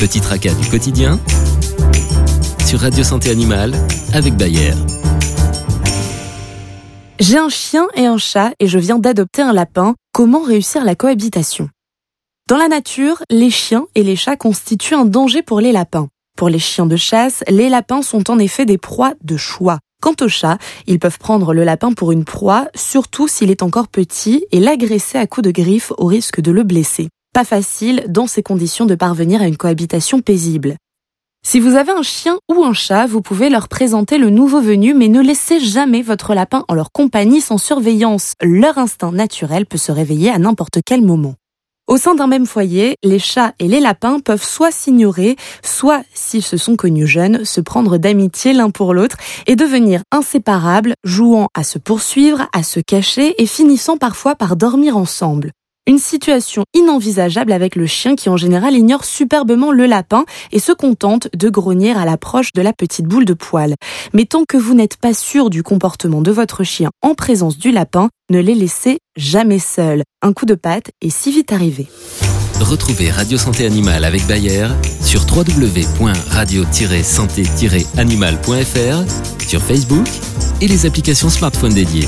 petit tracas du quotidien sur Radio Santé Animale avec Bayer. J'ai un chien et un chat et je viens d'adopter un lapin. Comment réussir la cohabitation? Dans la nature, les chiens et les chats constituent un danger pour les lapins. Pour les chiens de chasse, les lapins sont en effet des proies de choix. Quant aux chats, ils peuvent prendre le lapin pour une proie, surtout s'il est encore petit, et l'agresser à coups de griffes au risque de le blesser. Pas facile, dans ces conditions, de parvenir à une cohabitation paisible. Si vous avez un chien ou un chat, vous pouvez leur présenter le nouveau venu, mais ne laissez jamais votre lapin en leur compagnie sans surveillance. Leur instinct naturel peut se réveiller à n'importe quel moment. Au sein d'un même foyer, les chats et les lapins peuvent soit s'ignorer, soit, s'ils se sont connus jeunes, se prendre d'amitié l'un pour l'autre et devenir inséparables, jouant à se poursuivre, à se cacher et finissant parfois par dormir ensemble. Une situation inenvisageable avec le chien qui en général ignore superbement le lapin et se contente de grogner à l'approche de la petite boule de poils. Mais tant que vous n'êtes pas sûr du comportement de votre chien en présence du lapin, ne les laissez jamais seuls. Un coup de patte est si vite arrivé. Retrouvez Radio Santé Animale avec Bayer sur www.radio-santé-animal.fr, sur Facebook et les applications smartphone dédiées.